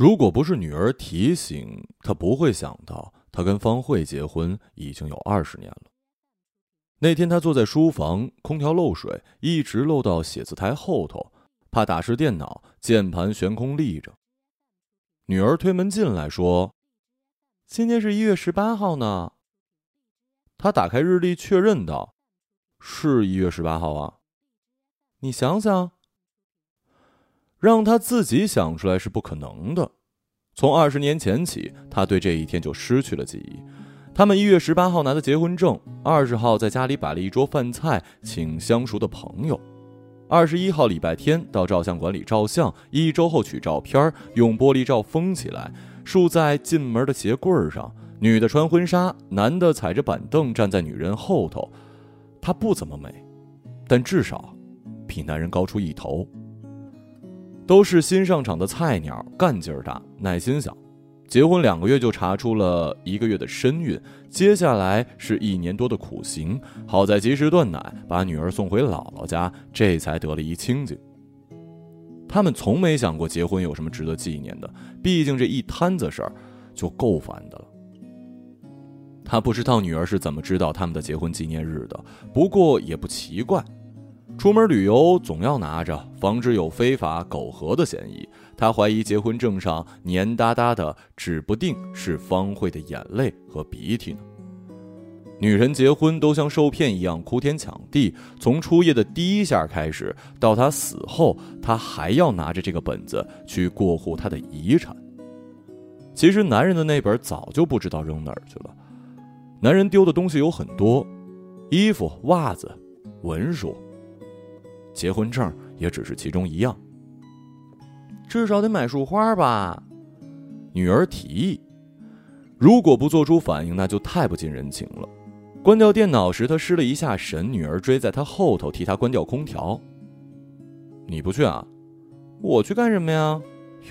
如果不是女儿提醒，他不会想到他跟方慧结婚已经有二十年了。那天他坐在书房，空调漏水，一直漏到写字台后头，怕打湿电脑，键盘悬空立着。女儿推门进来，说：“今天是一月十八号呢。”他打开日历，确认道：“是一月十八号啊。”你想想。让他自己想出来是不可能的。从二十年前起，他对这一天就失去了记忆。他们一月十八号拿的结婚证，二十号在家里摆了一桌饭菜，请相熟的朋友。二十一号礼拜天到照相馆里照相，一周后取照片，用玻璃罩封起来，竖在进门的鞋柜上。女的穿婚纱，男的踩着板凳站在女人后头。她不怎么美，但至少比男人高出一头。都是新上场的菜鸟，干劲儿大，耐心小。结婚两个月就查出了一个月的身孕，接下来是一年多的苦行。好在及时断奶，把女儿送回姥姥家，这才得了一清静。他们从没想过结婚有什么值得纪念的，毕竟这一摊子事儿就够烦的了。他不知道女儿是怎么知道他们的结婚纪念日的，不过也不奇怪。出门旅游总要拿着，防止有非法苟合的嫌疑。他怀疑结婚证上黏哒哒的，指不定是方慧的眼泪和鼻涕呢。女人结婚都像受骗一样哭天抢地，从初夜的第一下开始，到她死后，他还要拿着这个本子去过户她的遗产。其实男人的那本早就不知道扔哪儿去了。男人丢的东西有很多，衣服、袜子、文书。结婚证也只是其中一样，至少得买束花吧。女儿提议，如果不做出反应，那就太不近人情了。关掉电脑时，他失了一下神，女儿追在他后头替他关掉空调。你不去啊？我去干什么呀？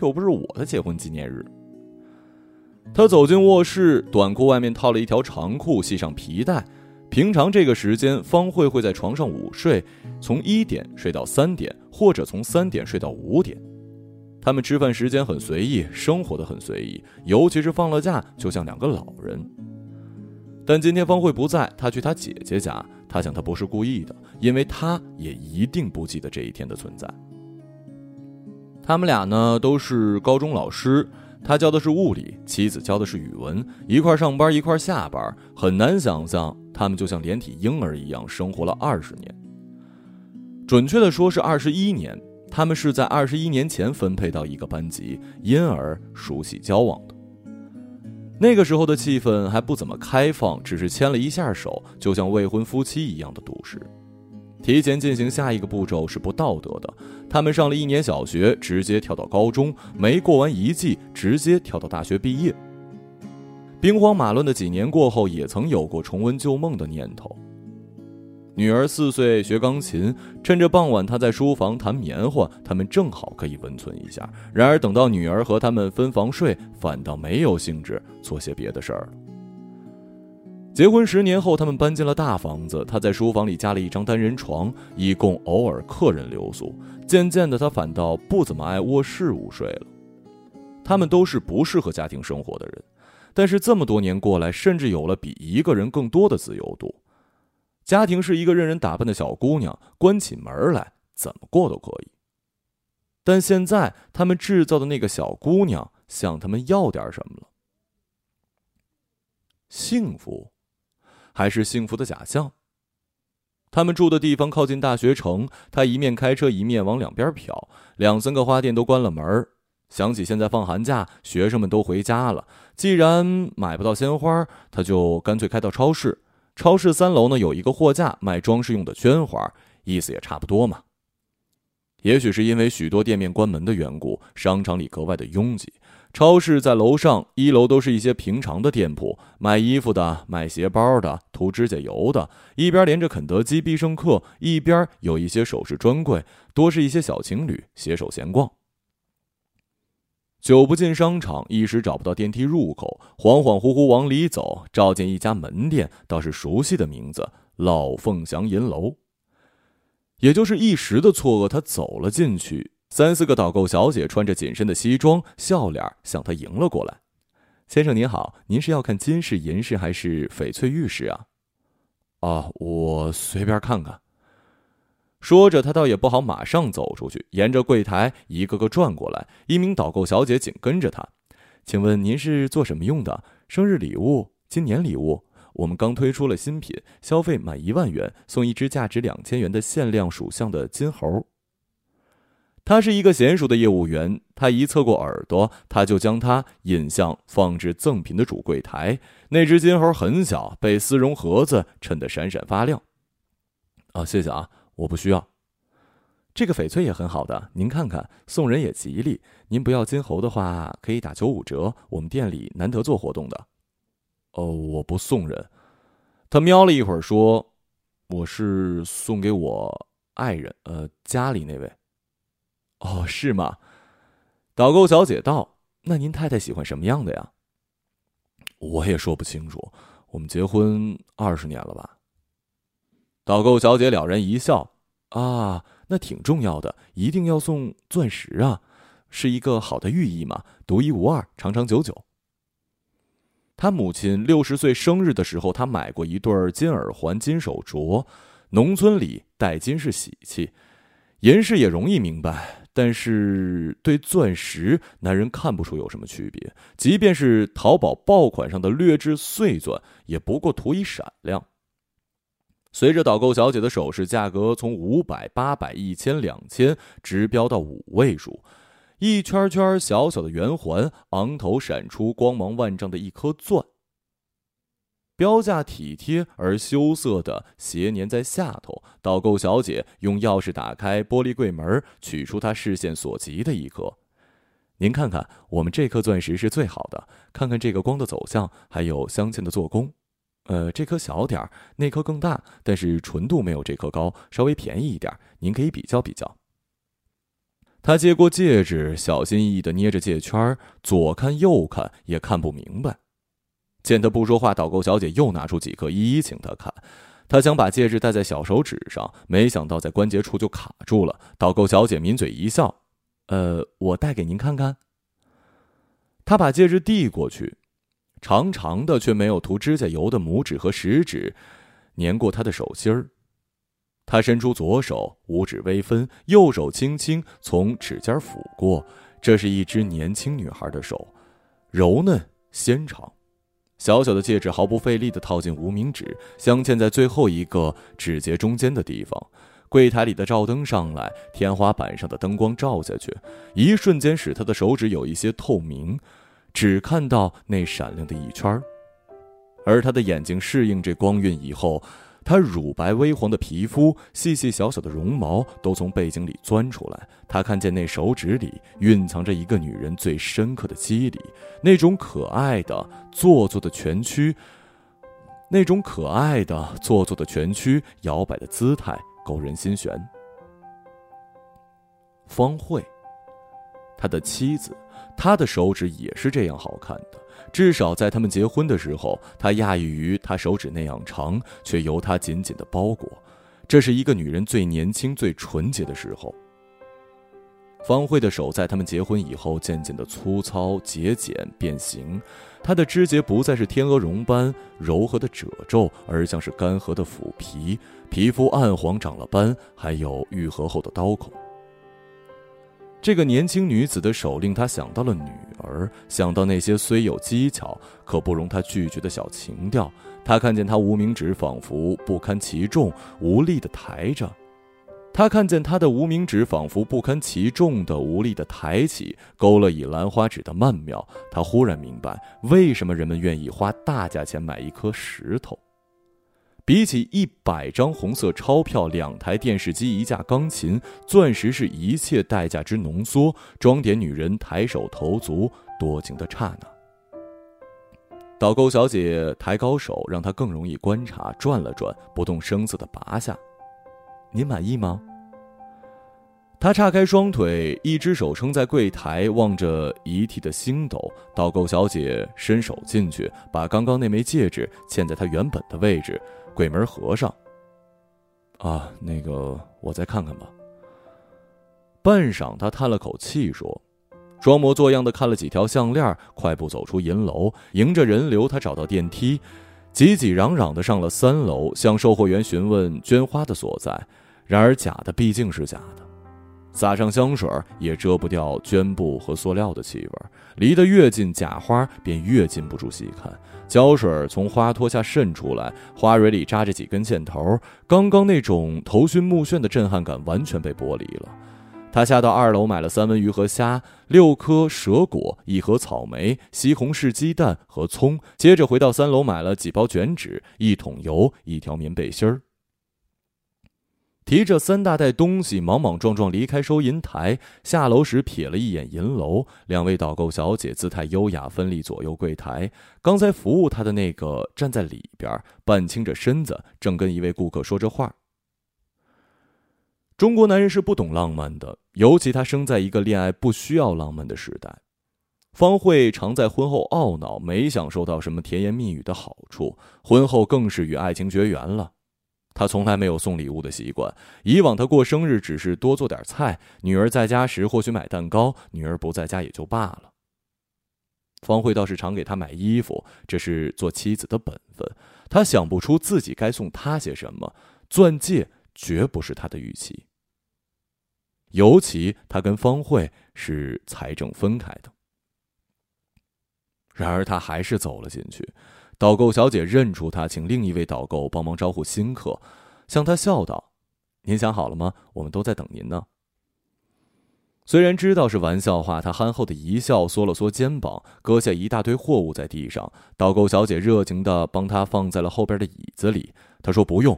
又不是我的结婚纪念日。他走进卧室，短裤外面套了一条长裤，系上皮带。平常这个时间，方慧会在床上午睡，从一点睡到三点，或者从三点睡到五点。他们吃饭时间很随意，生活的很随意，尤其是放了假，就像两个老人。但今天方慧不在，她去她姐姐家。他想她不是故意的，因为她也一定不记得这一天的存在。他们俩呢，都是高中老师。他教的是物理，妻子教的是语文，一块上班一块下班，很难想象他们就像连体婴儿一样生活了二十年。准确的说是二十一年，他们是在二十一年前分配到一个班级，因而熟悉交往的。那个时候的气氛还不怎么开放，只是牵了一下手，就像未婚夫妻一样的笃实。提前进行下一个步骤是不道德的。他们上了一年小学，直接跳到高中，没过完一季，直接跳到大学毕业。兵荒马乱的几年过后，也曾有过重温旧梦的念头。女儿四岁学钢琴，趁着傍晚她在书房弹棉花，他们正好可以温存一下。然而等到女儿和他们分房睡，反倒没有兴致做些别的事儿了。结婚十年后，他们搬进了大房子。他在书房里加了一张单人床，以供偶尔客人留宿。渐渐的，他反倒不怎么爱卧室午睡了。他们都是不适合家庭生活的人，但是这么多年过来，甚至有了比一个人更多的自由度。家庭是一个任人打扮的小姑娘，关起门来怎么过都可以。但现在，他们制造的那个小姑娘向他们要点什么了？幸福。还是幸福的假象。他们住的地方靠近大学城，他一面开车一面往两边瞟，两三个花店都关了门想起现在放寒假，学生们都回家了，既然买不到鲜花，他就干脆开到超市。超市三楼呢有一个货架卖装饰用的绢花，意思也差不多嘛。也许是因为许多店面关门的缘故，商场里格外的拥挤。超市在楼上，一楼都是一些平常的店铺，卖衣服的、卖鞋包的、涂指甲油的。一边连着肯德基、必胜客，一边有一些首饰专柜，多是一些小情侣携手闲逛。久不进商场，一时找不到电梯入口，恍恍惚惚往里走，照见一家门店，倒是熟悉的名字——老凤祥银楼。也就是一时的错愕，他走了进去，三四个导购小姐穿着紧身的西装，笑脸向他迎了过来。先生您好，您是要看金饰、银饰还是翡翠玉饰啊？啊，我随便看看。说着，他倒也不好马上走出去，沿着柜台一个个转过来。一名导购小姐紧跟着他，请问您是做什么用的？生日礼物、今年礼物？我们刚推出了新品，消费满一万元送一只价值两千元的限量属相的金猴。他是一个娴熟的业务员，他一侧过耳朵，他就将它引向放置赠品的主柜台。那只金猴很小，被丝绒盒子衬得闪闪发亮。啊，谢谢啊，我不需要。这个翡翠也很好的，您看看，送人也吉利。您不要金猴的话，可以打九五折。我们店里难得做活动的。哦，我不送人。他瞄了一会儿，说：“我是送给我爱人，呃，家里那位。”哦，是吗？导购小姐道：“那您太太喜欢什么样的呀？”我也说不清楚。我们结婚二十年了吧？导购小姐了然一笑：“啊，那挺重要的，一定要送钻石啊，是一个好的寓意嘛，独一无二，长长久久。”他母亲六十岁生日的时候，他买过一对金耳环、金手镯。农村里戴金是喜气，银饰也容易明白。但是对钻石，男人看不出有什么区别。即便是淘宝爆款上的劣质碎钻，也不过图一闪亮。随着导购小姐的首饰价格从五百、八百、一千、两千直飙到五位数，一圈圈小小的圆环，昂头闪出光芒万丈的一颗钻。标价体贴而羞涩的斜粘在下头。导购小姐用钥匙打开玻璃柜门，取出她视线所及的一颗。您看看，我们这颗钻石是最好的。看看这个光的走向，还有镶嵌的做工。呃，这颗小点儿，那颗更大，但是纯度没有这颗高，稍微便宜一点。您可以比较比较。他接过戒指，小心翼翼的捏着戒圈，左看右看，也看不明白。见他不说话，导购小姐又拿出几颗一一请他看。他想把戒指戴在小手指上，没想到在关节处就卡住了。导购小姐抿嘴一笑：“呃，我戴给您看看。”他把戒指递过去，长长的却没有涂指甲油的拇指和食指粘过他的手心儿。他伸出左手，五指微分，右手轻轻从指尖抚过。这是一只年轻女孩的手，柔嫩纤长。小小的戒指毫不费力地套进无名指，镶嵌在最后一个指节中间的地方。柜台里的照灯上来，天花板上的灯光照下去，一瞬间使他的手指有一些透明，只看到那闪亮的一圈而他的眼睛适应这光晕以后。他乳白微黄的皮肤，细细小小的绒毛都从背景里钻出来。他看见那手指里蕴藏着一个女人最深刻的肌理，那种可爱的做作的蜷曲，那种可爱的做作的蜷曲摇摆的姿态勾人心弦。方慧，他的妻子，她的手指也是这样好看的。至少在他们结婚的时候，他讶异于他手指那样长，却由他紧紧的包裹。这是一个女人最年轻、最纯洁的时候。方慧的手在他们结婚以后渐渐的粗糙、节俭、变形，她的指节不再是天鹅绒般柔和的褶皱，而像是干涸的腐皮，皮肤暗黄、长了斑，还有愈合后的刀口。这个年轻女子的手令他想到了女儿，想到那些虽有技巧可不容他拒绝的小情调。他看见她无名指仿佛不堪其重，无力的抬着；他看见她的无名指仿佛不堪其重的无力的抬起，勾勒以兰花指的曼妙。他忽然明白，为什么人们愿意花大价钱买一颗石头。比起一百张红色钞票、两台电视机、一架钢琴，钻石是一切代价之浓缩，装点女人抬手投足多情的刹那。导购小姐抬高手，让她更容易观察，转了转，不动声色的拔下。您满意吗？他叉开双腿，一只手撑在柜台，望着遗体的星斗。导购小姐伸手进去，把刚刚那枚戒指嵌在她原本的位置。鬼门合上。啊，那个，我再看看吧。半晌，他叹了口气说：“装模作样的看了几条项链，快步走出银楼，迎着人流，他找到电梯，挤挤攘攘的上了三楼，向售货员询问绢花的所在。然而，假的毕竟是假的。”撒上香水也遮不掉绢布和塑料的气味，离得越近，假花便越禁不住细看。胶水从花托下渗出来，花蕊里扎着几根线头，刚刚那种头晕目眩的震撼感完全被剥离了。他下到二楼买了三文鱼和虾，六颗蛇果，一盒草莓，西红柿鸡蛋和葱。接着回到三楼买了几包卷纸，一桶油，一条棉背心儿。提着三大袋东西，莽莽撞撞离开收银台。下楼时瞥了一眼银楼，两位导购小姐姿态优雅，分立左右柜台。刚才服务她的那个站在里边，半倾着身子，正跟一位顾客说着话。中国男人是不懂浪漫的，尤其他生在一个恋爱不需要浪漫的时代。方慧常在婚后懊恼，没享受到什么甜言蜜语的好处，婚后更是与爱情绝缘了。他从来没有送礼物的习惯。以往他过生日只是多做点菜，女儿在家时或许买蛋糕，女儿不在家也就罢了。方慧倒是常给他买衣服，这是做妻子的本分。他想不出自己该送他些什么，钻戒绝不是他的预期。尤其他跟方慧是财政分开的。然而他还是走了进去。导购小姐认出他，请另一位导购帮忙招呼新客，向他笑道：“您想好了吗？我们都在等您呢。”虽然知道是玩笑话，他憨厚的一笑，缩了缩肩膀，搁下一大堆货物在地上。导购小姐热情的帮他放在了后边的椅子里。他说：“不用。”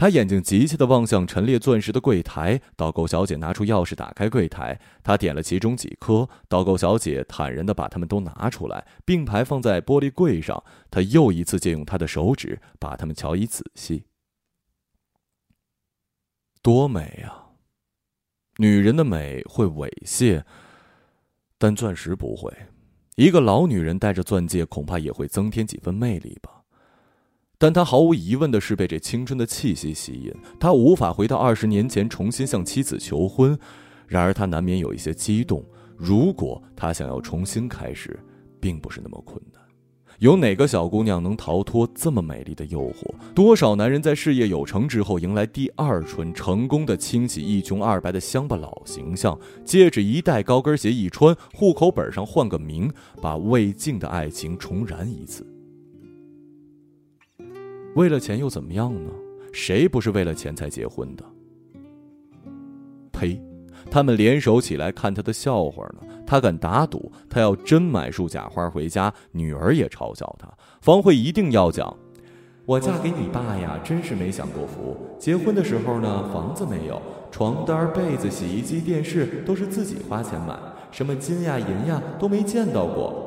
他眼睛急切地望向陈列钻石的柜台，导购小姐拿出钥匙打开柜台，他点了其中几颗，导购小姐坦然地把它们都拿出来，并排放在玻璃柜上。他又一次借用他的手指，把它们瞧以仔细。多美啊！女人的美会猥亵，但钻石不会。一个老女人戴着钻戒，恐怕也会增添几分魅力吧。但他毫无疑问的是被这青春的气息吸引，他无法回到二十年前重新向妻子求婚，然而他难免有一些激动。如果他想要重新开始，并不是那么困难。有哪个小姑娘能逃脱这么美丽的诱惑？多少男人在事业有成之后迎来第二春，成功的清洗一穷二白的乡巴佬形象，戒指一戴，高跟鞋一穿，户口本上换个名，把未尽的爱情重燃一次。为了钱又怎么样呢？谁不是为了钱才结婚的？呸！他们联手起来看他的笑话呢。他敢打赌，他要真买束假花回家，女儿也嘲笑他。方慧一定要讲：“我嫁给你爸呀，真是没享过福。结婚的时候呢，房子没有，床单、被子、洗衣机、电视都是自己花钱买，什么金呀、银呀都没见到过。”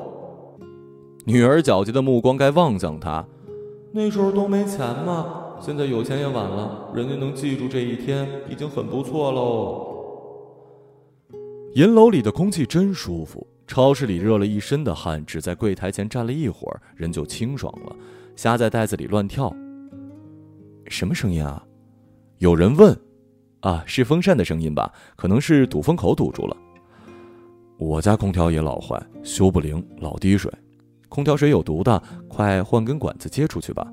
女儿皎洁的目光该望向他。那时候都没钱嘛，现在有钱也晚了。人家能记住这一天，已经很不错喽。银楼里的空气真舒服，超市里热了一身的汗，只在柜台前站了一会儿，人就清爽了。虾在袋子里乱跳。什么声音啊？有人问。啊，是风扇的声音吧？可能是堵风口堵住了。我家空调也老坏，修不灵，老滴水。空调水有毒的，快换根管子接出去吧。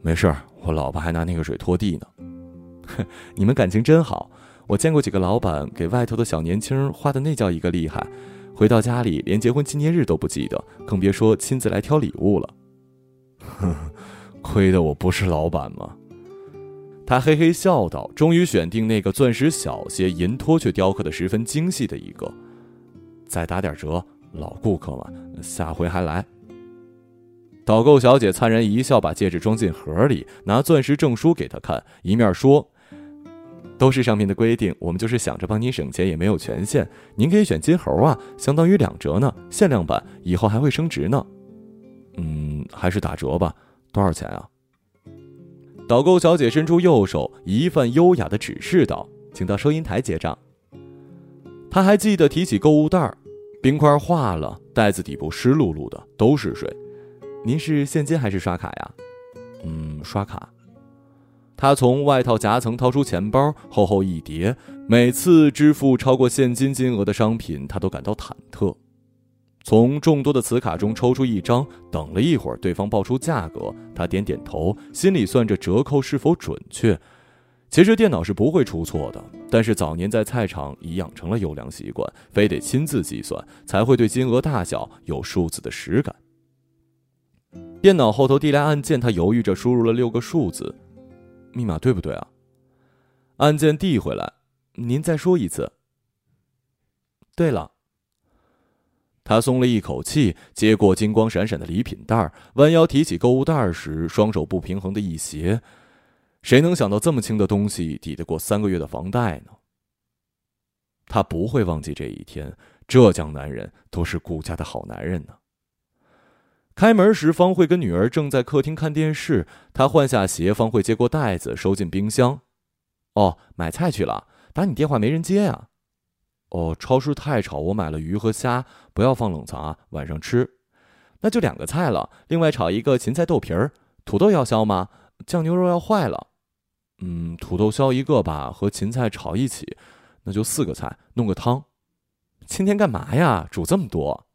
没事儿，我老婆还拿那个水拖地呢。哼，你们感情真好。我见过几个老板给外头的小年轻花的那叫一个厉害，回到家里连结婚纪念日都不记得，更别说亲自来挑礼物了。亏得我不是老板吗？他嘿嘿笑道，终于选定那个钻石小些、银托却雕刻的十分精细的一个，再打点折。老顾客嘛，下回还来。导购小姐灿然一笑，把戒指装进盒里，拿钻石证书给他看，一面说：“都是上面的规定，我们就是想着帮您省钱，也没有权限。您可以选金猴啊，相当于两折呢，限量版，以后还会升值呢。”嗯，还是打折吧。多少钱啊？导购小姐伸出右手，一番优雅的指示道：“请到收银台结账。”他还记得提起购物袋儿。冰块化了，袋子底部湿漉漉的，都是水。您是现金还是刷卡呀？嗯，刷卡。他从外套夹层掏出钱包，厚厚一叠。每次支付超过现金金额的商品，他都感到忐忑。从众多的磁卡中抽出一张，等了一会儿，对方报出价格，他点点头，心里算着折扣是否准确。其实电脑是不会出错的，但是早年在菜场已养成了优良习惯，非得亲自计算，才会对金额大小有数字的实感。电脑后头递来按键，他犹豫着输入了六个数字，密码对不对啊？按键递回来，您再说一次。对了。他松了一口气，接过金光闪闪的礼品袋，弯腰提起购物袋时，双手不平衡的一斜。谁能想到这么轻的东西抵得过三个月的房贷呢？他不会忘记这一天。浙江男人都是顾家的好男人呢。开门时，方慧跟女儿正在客厅看电视。他换下鞋，方慧接过袋子，收进冰箱。哦，买菜去了。打你电话没人接呀？哦，超市太吵，我买了鱼和虾，不要放冷藏啊，晚上吃。那就两个菜了，另外炒一个芹菜豆皮儿。土豆要削吗？酱牛肉要坏了。嗯，土豆削一个吧，和芹菜炒一起。那就四个菜，弄个汤。今天干嘛呀？煮这么多？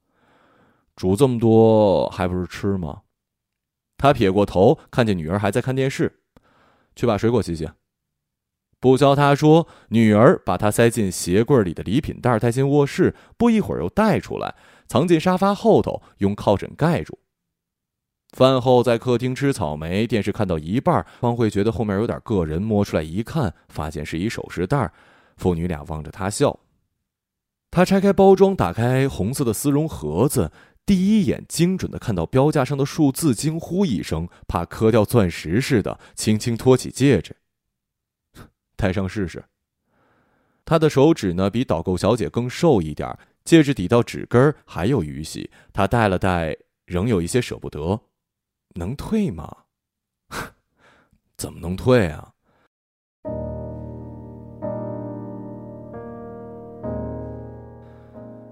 煮这么多还不是吃吗？他撇过头，看见女儿还在看电视，去把水果洗洗。不消他说，女儿把他塞进鞋柜里的礼品袋带进卧室，不一会儿又带出来，藏进沙发后头，用靠枕盖住。饭后在客厅吃草莓，电视看到一半，方慧觉得后面有点硌人，摸出来一看，发现是一首饰袋。父女俩望着他笑。他拆开包装，打开红色的丝绒盒子。第一眼精准的看到标价上的数字，惊呼一声，怕磕掉钻石似的，轻轻托起戒指，戴上试试。他的手指呢，比导购小姐更瘦一点，戒指抵到指根还有余隙。他戴了戴，仍有一些舍不得。能退吗？怎么能退啊？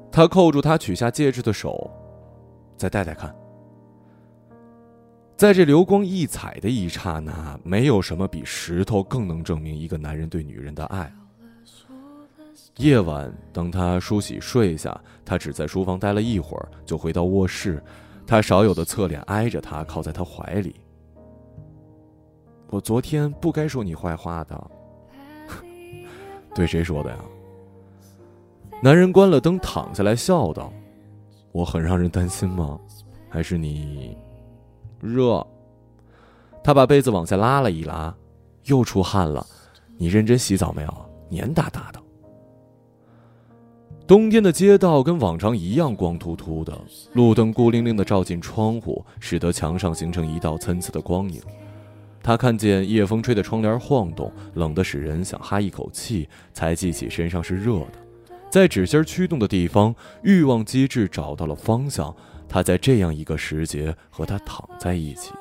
他扣住他取下戒指的手。再戴戴看，在这流光溢彩的一刹那，没有什么比石头更能证明一个男人对女人的爱。夜晚，等他梳洗睡下，他只在书房待了一会儿，就回到卧室。他少有的侧脸挨着他，靠在他怀里。我昨天不该说你坏话的，对谁说的呀？男人关了灯，躺下来笑道。我很让人担心吗？还是你热？他把被子往下拉了一拉，又出汗了。你认真洗澡没有？黏哒哒的。冬天的街道跟往常一样光秃秃的，路灯孤零零的照进窗户，使得墙上形成一道参差的光影。他看见夜风吹的窗帘晃动，冷得使人想哈一口气，才记起身上是热的。在纸芯驱动的地方，欲望机制找到了方向。他在这样一个时节和他躺在一起，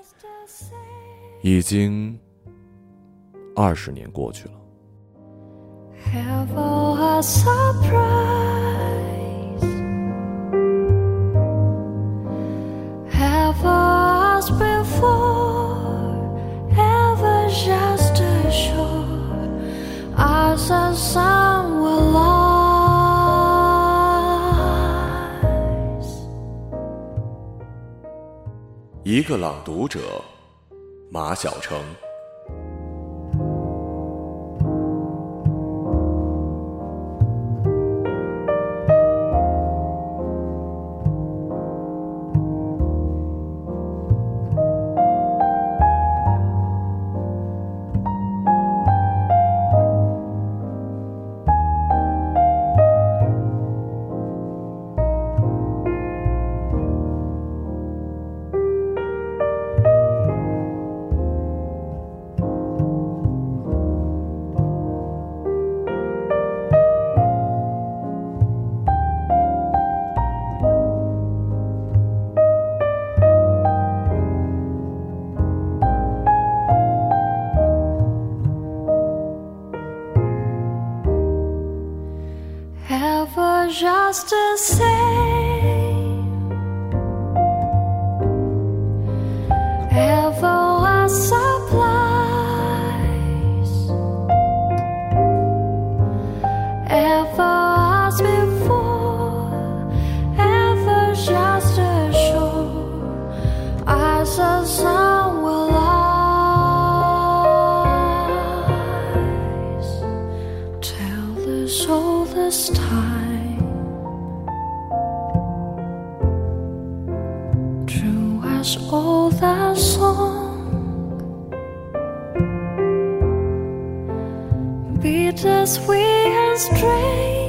已经二十年过去了。一个朗读者，马晓成。just to say as we are strangers.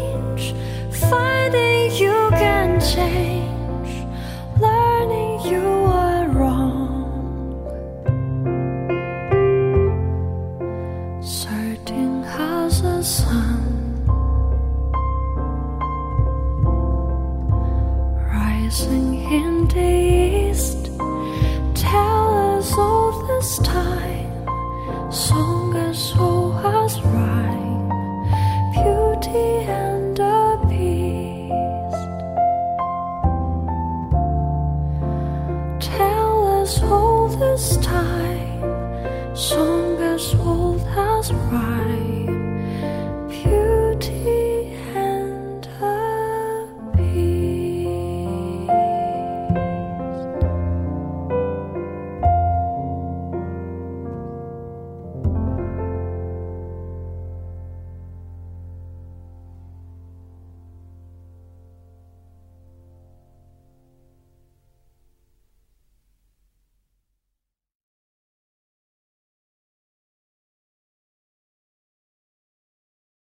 corazón.